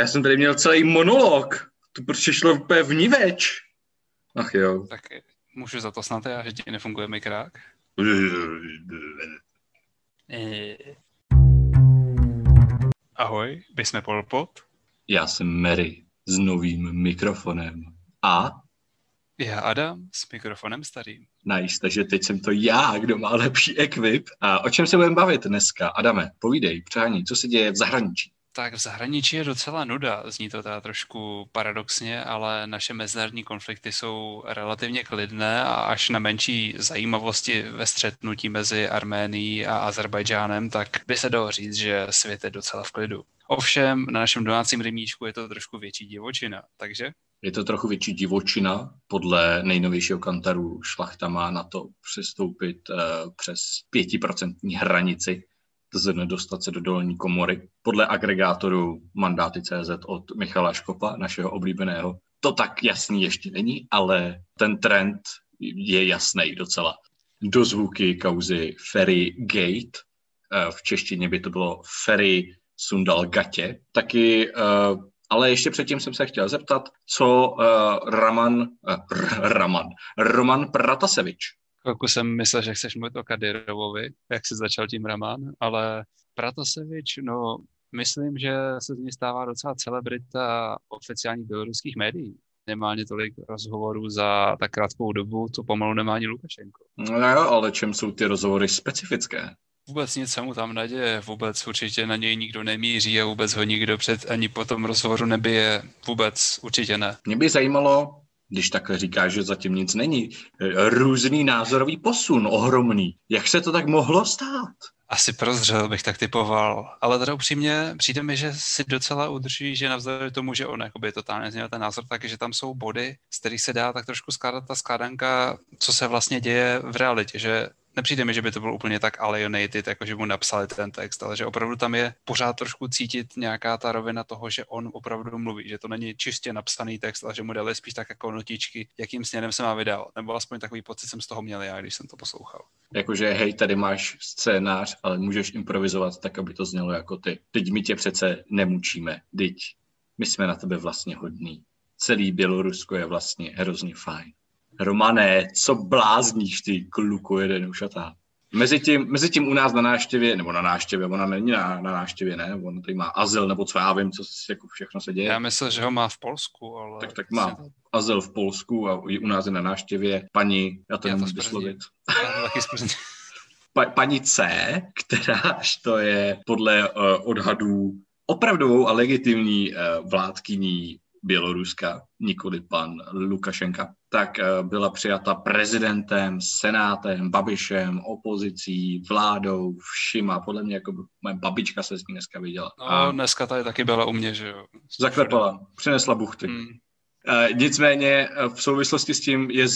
Já jsem tady měl celý monolog. To prostě šlo úplně vniveč. Ach jo. Tak můžu za to snad já, že ti nefunguje mikrák? Eh. Ahoj, my jsme Polpot. Já jsem Mary s novým mikrofonem. A? Já Adam s mikrofonem starým. Nice, takže teď jsem to já, kdo má lepší ekvip. A o čem se budeme bavit dneska? Adame, povídej, přání, co se děje v zahraničí? Tak v zahraničí je docela nuda, zní to teda trošku paradoxně, ale naše mezinárodní konflikty jsou relativně klidné a až na menší zajímavosti ve střetnutí mezi Arménií a Azerbajdžánem, tak by se dalo říct, že svět je docela v klidu. Ovšem na našem domácím rybníčku je to trošku větší divočina, takže? Je to trochu větší divočina. Podle nejnovějšího kantaru šlachta má na to přestoupit uh, přes pětiprocentní hranici to znamená dostat se do dolní komory. Podle agregátoru mandáty CZ od Michala Škopa, našeho oblíbeného, to tak jasný ještě není, ale ten trend je jasný docela. Dozvuky kauzy Ferry Gate, eh, v češtině by to bylo Ferry Sundal Gatě, taky eh, ale ještě předtím jsem se chtěl zeptat, co uh, Raman, uh, Raman, Roman Pratasevič Chvilku jsem myslel, že chceš mluvit o Kadyrovovi, jak se začal tím Raman, ale Pratasevič, no, myslím, že se z ní stává docela celebrita oficiálních běloruských médií. Minimálně tolik rozhovorů za tak krátkou dobu, to pomalu nemá ani Lukašenko. No jo, ale čem jsou ty rozhovory specifické? Vůbec nic se mu tam neděje, vůbec určitě na něj nikdo nemíří a vůbec ho nikdo před ani po tom rozhovoru nebije. Vůbec určitě ne. Mě by zajímalo, když takhle říkáš, že zatím nic není. Různý názorový posun, ohromný. Jak se to tak mohlo stát? Asi prozřel bych tak typoval, ale teda upřímně přijde mi, že si docela udrží, že navzdory tomu, že on jakoby totálně změnil ten názor, tak že tam jsou body, z kterých se dá tak trošku skládat ta skládanka, co se vlastně děje v realitě, že nepřijde mi, že by to bylo úplně tak alienated, jako že mu napsali ten text, ale že opravdu tam je pořád trošku cítit nějaká ta rovina toho, že on opravdu mluví, že to není čistě napsaný text, ale že mu dali spíš tak jako notičky, jakým směrem se má vydávat. Nebo aspoň takový pocit jsem z toho měl já, když jsem to poslouchal. Jakože hej, tady máš scénář, ale můžeš improvizovat tak, aby to znělo jako ty. Teď my tě přece nemučíme, teď my jsme na tebe vlastně hodní. Celý Bělorusko je vlastně hrozně fajn. Romané, co blázníš ty kluku jeden ušatá. Mezi tím, mezi tím u nás na náštěvě, nebo na náštěvě, ona není na, na náštěvě, ne, on tady má azyl, nebo co já vím, co se, jako všechno se děje. Já myslím, že ho má v Polsku, ale... Tak, tak má azyl v Polsku a u nás je na náštěvě paní, já to nemůžu vyslovit. pa, paní C, kteráž to je podle uh, odhadů opravdovou a legitimní uh, vládkyní Běloruska, nikoli pan Lukašenka, tak eh, byla přijata prezidentem, senátem, Babišem, opozicí, vládou, všima. Podle mě jako moje babička se s ní dneska viděla. No, a dneska tady taky byla u mě, že jo. Zaklepala, přinesla buchty. Hmm. Uh, nicméně eh, v souvislosti s tím je,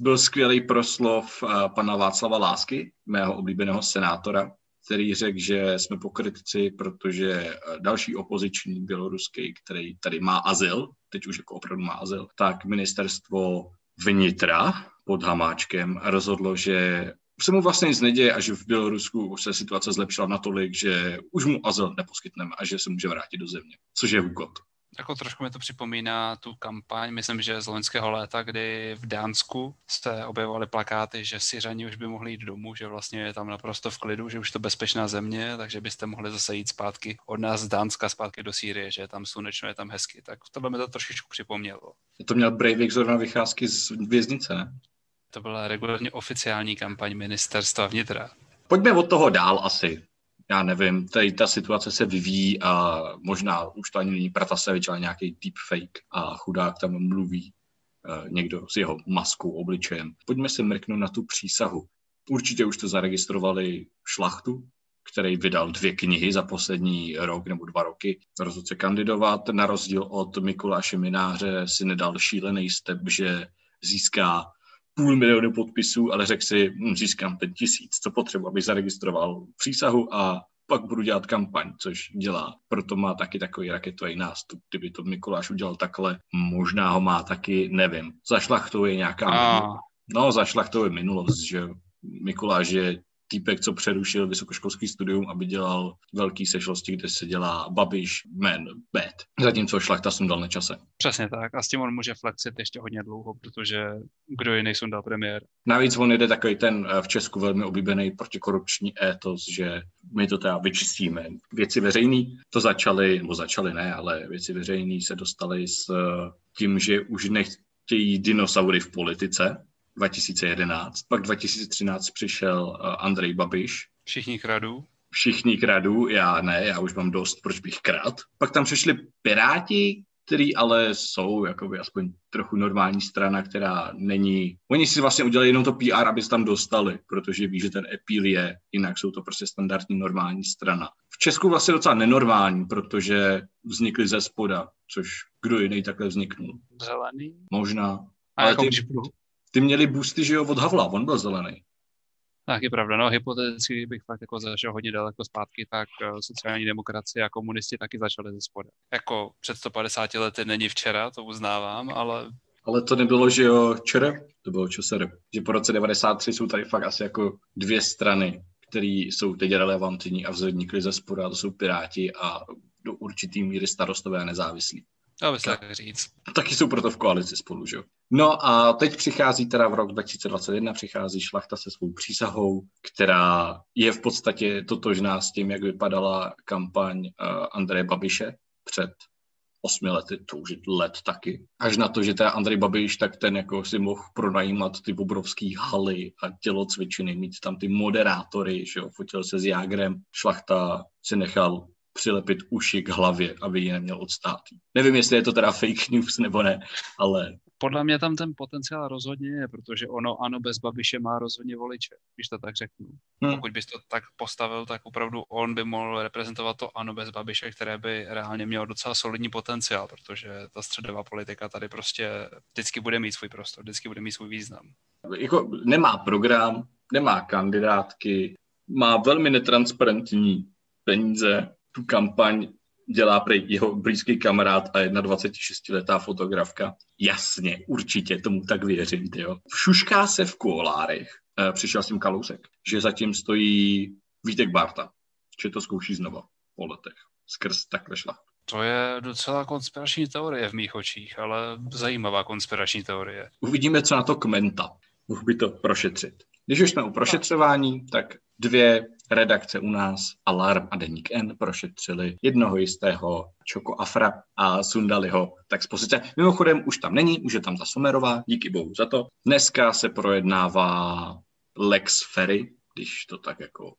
byl skvělý proslov pana Václava Lásky, mého oblíbeného senátora, který řekl, že jsme pokrytci, protože eh, další opoziční běloruský, který tady má azyl, teď už jako opravdu má azyl, tak ministerstvo vnitra pod Hamáčkem rozhodlo, že se mu vlastně nic neděje a že v Bělorusku se situace zlepšila natolik, že už mu azyl neposkytneme a že se může vrátit do země, což je úkol. Jako trošku mi to připomíná tu kampaň, myslím, že z loňského léta, kdy v Dánsku se objevovaly plakáty, že Syřani už by mohli jít domů, že vlastně je tam naprosto v klidu, že už to bezpečná země, takže byste mohli zase jít zpátky od nás z Dánska zpátky do Sýrie, že je tam slunečno, je tam hezky. Tak to by mi to trošičku připomnělo. To měl Breivik zrovna vycházky z věznice, ne? To byla regulárně oficiální kampaň ministerstva vnitra. Pojďme od toho dál asi já nevím, tady ta situace se vyvíjí a možná už to ani není Pratasevič, ale nějaký deepfake a chudák tam mluví uh, někdo s jeho maskou, obličejem. Pojďme se mrknout na tu přísahu. Určitě už to zaregistrovali šlachtu, který vydal dvě knihy za poslední rok nebo dva roky. Rozhodl se kandidovat. Na rozdíl od Mikuláše Mináře si nedal šílený step, že získá půl milionu podpisů, ale řekl si, hm, získám ten tisíc, co potřebuji, aby zaregistroval přísahu a pak budu dělat kampaň, což dělá. Proto má taky takový raketový nástup. Kdyby to Mikuláš udělal takhle, možná ho má taky, nevím. Za šlachtou je nějaká... A... No, za šlachtou je minulost, že Mikuláš je týpek, co přerušil vysokoškolský studium, aby dělal velký sešlosti, kde se dělá Babiš, Man, Bad. Zatímco šlachta sundal na čase. Přesně tak. A s tím on může flexit ještě hodně dlouho, protože kdo jiný sundal premiér. Navíc on jde takový ten eh, v Česku velmi oblíbený protikorupční étos, že my to teda vyčistíme. Věci veřejný to začaly, nebo začaly ne, ale věci veřejný se dostaly s eh, tím, že už nechtějí dinosaury v politice, 2011. Pak 2013 přišel eh, Andrej Babiš. Všichni kradou. Všichni kradou, já ne, já už mám dost, proč bych krad. Pak tam přišli Piráti, který ale jsou jakoby aspoň trochu normální strana, která není... Oni si vlastně udělali jenom to PR, aby se tam dostali, protože ví, že ten epíl je, jinak jsou to prostě standardní normální strana. V Česku vlastně docela nenormální, protože vznikly ze spoda, což kdo jiný takhle vzniknul. Zelený? Možná. A ale jako ty, ty měli boosty, že jo, od Havla, on byl zelený. Tak je pravda, no hypoteticky bych fakt jako zašel hodně daleko zpátky, tak uh, sociální demokracie a komunisti taky začaly ze spoda. Jako před 150 lety není včera, to uznávám, ale... Ale to nebylo, že jo, včera, to bylo časem. Že po roce 93 jsou tady fakt asi jako dvě strany, které jsou teď relevantní a vznikly ze spoda, to jsou Piráti a do určitý míry starostové a nezávislí. Dá se tak říct. Taky jsou proto v koalici spolu, že jo. No a teď přichází teda v rok 2021, přichází šlachta se svou přísahou, která je v podstatě totožná s tím, jak vypadala kampaň uh, Andreje Babiše před osmi lety, to už let taky. Až na to, že ten Andrej Babiš, tak ten jako si mohl pronajímat ty obrovský haly a tělocvičiny, mít tam ty moderátory, že jo, fotil se s Jágrem, šlachta si nechal přilepit uši k hlavě, aby ji neměl odstát. Nevím, jestli je to teda fake news nebo ne, ale... Podle mě tam ten potenciál rozhodně je, protože ono ano bez Babiše má rozhodně voliče, když to tak řeknu. Hmm. Pokud bys to tak postavil, tak opravdu on by mohl reprezentovat to ano bez Babiše, které by reálně mělo docela solidní potenciál, protože ta středová politika tady prostě vždycky bude mít svůj prostor, vždycky bude mít svůj význam. Jako nemá program, nemá kandidátky, má velmi netransparentní peníze, tu kampaň dělá prý jeho blízký kamarád a 26-letá fotografka. Jasně, určitě tomu tak věřím, jo. Šušká se v kolárech, e, přišel s tím Kalousek, že zatím stojí Vítek Barta, že to zkouší znova po letech, skrz takhle šla. To je docela konspirační teorie v mých očích, ale zajímavá konspirační teorie. Uvidíme, co na to kmenta. Mohl by to prošetřit. Když už jsme u prošetřování, tak dvě redakce u nás, Alarm a Deník N, prošetřili jednoho jistého Čoko Afra a sundali ho tak z pozice. Mimochodem už tam není, už je tam ta Somerová, díky bohu za to. Dneska se projednává Lex Ferry, když to tak jako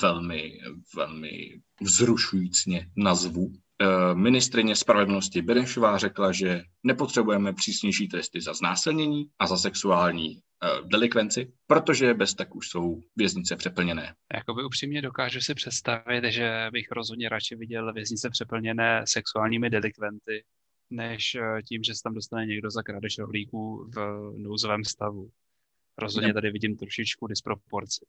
velmi, velmi vzrušujícně nazvu. E, ministrině spravedlnosti Benešová řekla, že nepotřebujeme přísnější testy za znásilnění a za sexuální uh, delikvenci, protože bez tak už jsou věznice přeplněné. Jakoby upřímně dokážu si představit, že bych rozhodně radši viděl věznice přeplněné sexuálními delikventy, než eh, tím, že se tam dostane někdo za krádež rohlíků v nouzovém stavu. Rozhodně tady vidím trošičku disproporci.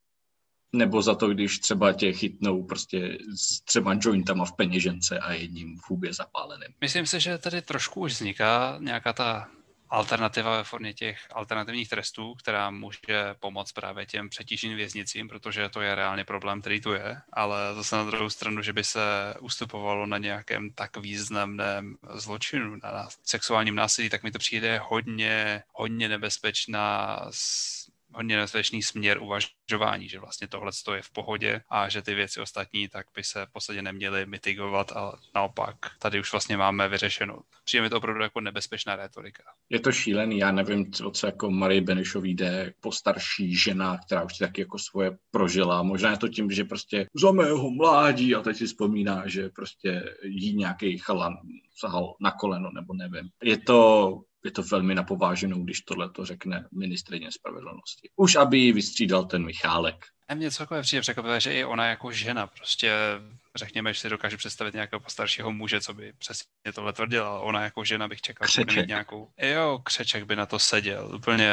Nebo za to, když třeba tě chytnou prostě s třeba jointama v peněžence a jedním hubě zapáleným. Myslím si, že tady trošku už vzniká nějaká ta alternativa ve formě těch alternativních trestů, která může pomoct právě těm přetíženým věznicím, protože to je reálně problém, který tu je, ale zase na druhou stranu, že by se ustupovalo na nějakém tak významném zločinu, na sexuálním násilí, tak mi to přijde hodně, hodně nebezpečná hodně nebezpečný směr uvažování, že vlastně tohle je v pohodě a že ty věci ostatní tak by se v podstatě neměly mitigovat a naopak tady už vlastně máme vyřešeno. Přijde mi to opravdu jako nebezpečná retorika. Je to šílený, já nevím, co, co jako Marie Benešový jde, postarší žena, která už taky jako svoje prožila. Možná je to tím, že prostě za mého mládí a teď si vzpomíná, že prostě jí nějaký chalan sahal na koleno, nebo nevím. Je to je to velmi napováženou, když tohle to řekne ministrině spravedlnosti. Už aby ji vystřídal ten Michálek. A mě celkově přijde překvapivé, že i ona jako žena prostě, řekněme, že si dokáže představit nějakého postaršího muže, co by přesně tohle tvrdila. Ona jako žena bych čekal, že mít nějakou... Jo, křeček by na to seděl. Úplně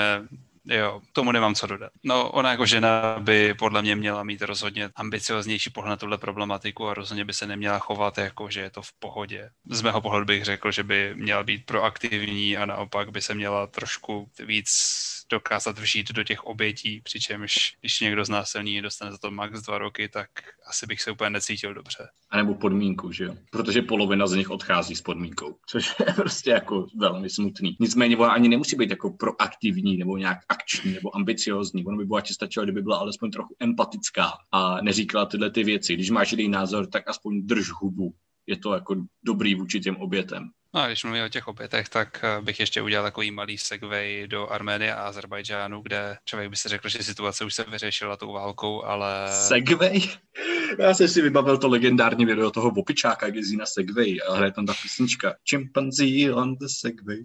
Jo, tomu nemám co dodat. No, ona jako žena by podle mě měla mít rozhodně ambicioznější pohled na tuhle problematiku a rozhodně by se neměla chovat jako, že je to v pohodě. Z mého pohledu bych řekl, že by měla být proaktivní a naopak by se měla trošku víc dokázat vžít do těch obětí, přičemž když někdo znásilní dostane za to max dva roky, tak asi bych se úplně necítil dobře. A nebo podmínku, že jo? Protože polovina z nich odchází s podmínkou, což je prostě jako velmi smutný. Nicméně ona ani nemusí být jako proaktivní nebo nějak akční nebo ambiciozní. Ono by bylo stačilo, kdyby byla alespoň trochu empatická a neříkala tyhle ty věci. Když máš jiný názor, tak aspoň drž hubu. Je to jako dobrý vůči těm obětem. No a když mluvím o těch obětech, tak eh, bych ještě udělal takový malý segway do Arménie a Azerbajdžánu, kde člověk by si řekl, že situace už se vyřešila tou válkou, ale... Segway? Já jsem si vybavil to legendární video toho Vopičáka, jak jezdí na Segway a hraje tam ta písnička Chimpanzee on the Segway.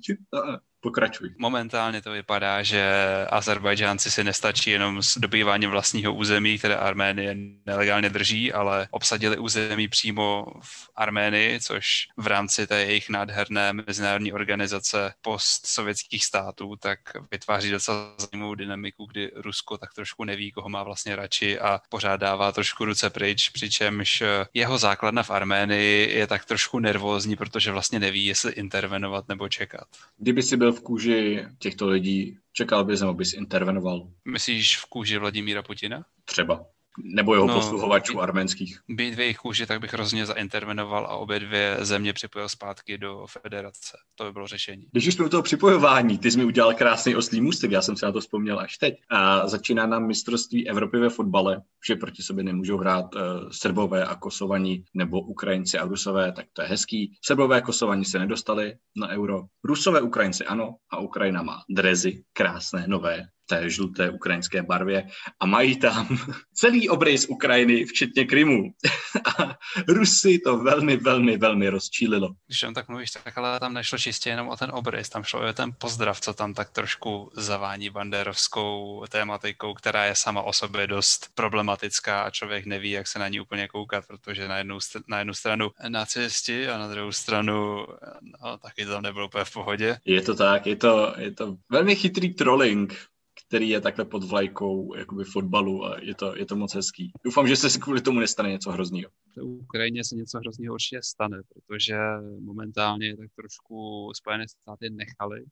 Pokračuj. Momentálně to vypadá, že Azerbajdžánci si nestačí jenom s dobýváním vlastního území, které Arménie nelegálně drží, ale obsadili území přímo v Arménii, což v rámci té jejich nádherné mezinárodní organizace postsovětských států, tak vytváří docela zajímavou dynamiku, kdy Rusko tak trošku neví, koho má vlastně radši a pořád dává trošku ruce pryč, přičemž jeho základna v Arménii je tak trošku nervózní, protože vlastně neví, jestli intervenovat nebo čekat. Kdyby si byl v kůži těchto lidí, čekal bys nebo bys intervenoval? Myslíš v kůži Vladimíra Putina? Třeba nebo jeho no, posluhovačů arménských. Být v jejich kůži, tak bych hrozně zaintervenoval a obě dvě země připojil zpátky do federace. To by bylo řešení. Když už jsme u toho připojování, ty jsi mi udělal krásný oslý můstek, já jsem se na to vzpomněl až teď. A začíná nám mistrovství Evropy ve fotbale, že proti sobě nemůžou hrát uh, Srbové a Kosovaní nebo Ukrajinci a Rusové, tak to je hezký. Srbové a Kosovaní se nedostali na euro. Rusové, Ukrajinci ano a Ukrajina má drezy, krásné, nové, té žluté ukrajinské barvě a mají tam celý obrys Ukrajiny, včetně Krymu. a Rusy to velmi, velmi, velmi rozčílilo. Když tam tak mluvíš, tak ale tam nešlo čistě jenom o ten obrys, tam šlo o ten pozdrav, co tam tak trošku zavání banderovskou tématikou, která je sama o sobě dost problematická a člověk neví, jak se na ní úplně koukat, protože na jednu, na jednu stranu nacisti a na druhou stranu no, taky to tam nebylo úplně v pohodě. Je to tak, je to, je to velmi chytrý trolling který je takhle pod vlajkou jakoby fotbalu a je to, je to moc hezký. Doufám, že se kvůli tomu nestane něco hroznýho. V Ukrajině se něco hroznýho určitě stane, protože momentálně tak trošku Spojené státy nechali,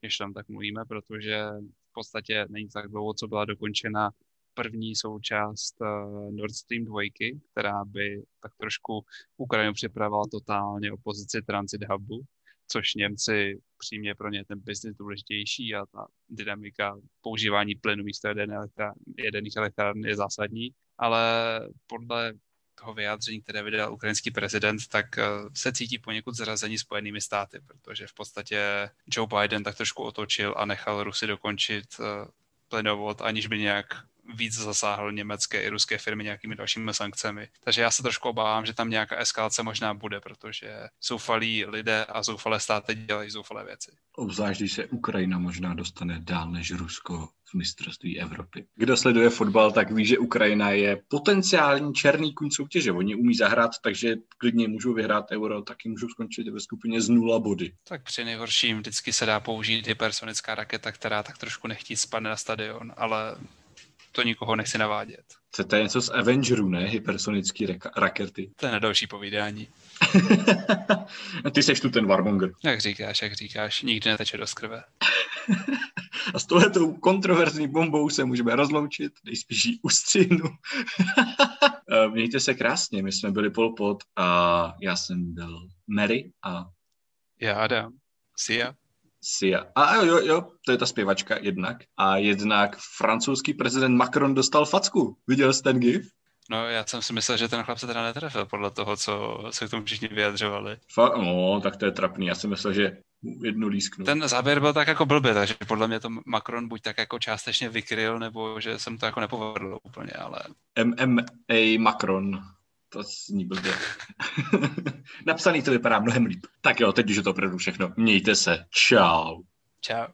když tam tak mluvíme, protože v podstatě není tak dlouho, co byla dokončena první součást uh, Nord Stream 2, která by tak trošku Ukrajinu připravila totálně o pozici transit hubu, což Němci přímě pro ně ten biznis důležitější a ta dynamika používání plynu místo jeden elektrár, jedených je zásadní, ale podle toho vyjádření, které vydal ukrajinský prezident, tak eh, se cítí poněkud zrazení Spojenými státy, protože v podstatě Joe Biden tak trošku otočil a nechal Rusy dokončit eh, plynovod, aniž by nějak víc zasáhl německé i ruské firmy nějakými dalšími sankcemi. Takže já se trošku obávám, že tam nějaká eskalace možná bude, protože zoufalí lidé a zoufalé státy dělají zoufalé věci. Obzvlášť, když se Ukrajina možná dostane dál než Rusko v mistrovství Evropy. Kdo sleduje fotbal, tak ví, že Ukrajina je potenciální černý kuň soutěže. Oni umí zahrát, takže klidně můžou vyhrát euro, taky můžou skončit ve skupině z nula body. Tak při nejhorším vždycky se dá použít hypersonická raketa, která tak trošku nechtí spadne na stadion, ale to nikoho nechci navádět. To je něco z Avengerů, ne? Hypersonický rakety. To je na další povídání. Ty seš tu ten Warmonger. Jak říkáš, jak říkáš, nikdy neteče do krve. A s tohletou kontroverzní bombou se můžeme rozloučit, nejspíš ji ustřihnu. Eh, mějte se krásně, my jsme byli Polpot a já jsem byl Mary a... Já Adam. See ya. Sia. A jo, jo, to je ta zpěvačka jednak. A jednak francouzský prezident Macron dostal facku. Viděl jsi ten gif? No, já jsem si myslel, že ten chlap se teda netrefil podle toho, co se k tomu všichni vyjadřovali. Fa- no, tak to je trapný. Já jsem myslel, že jednu lísknu. Ten záběr byl tak jako blbě, takže podle mě to Macron buď tak jako částečně vykryl, nebo že jsem to jako nepovedl úplně, ale... MMA Macron. To zní blbě. Napsaný to vypadá mnohem líp. Tak jo, teď už je to opravdu všechno. Mějte se. Čau. Čau.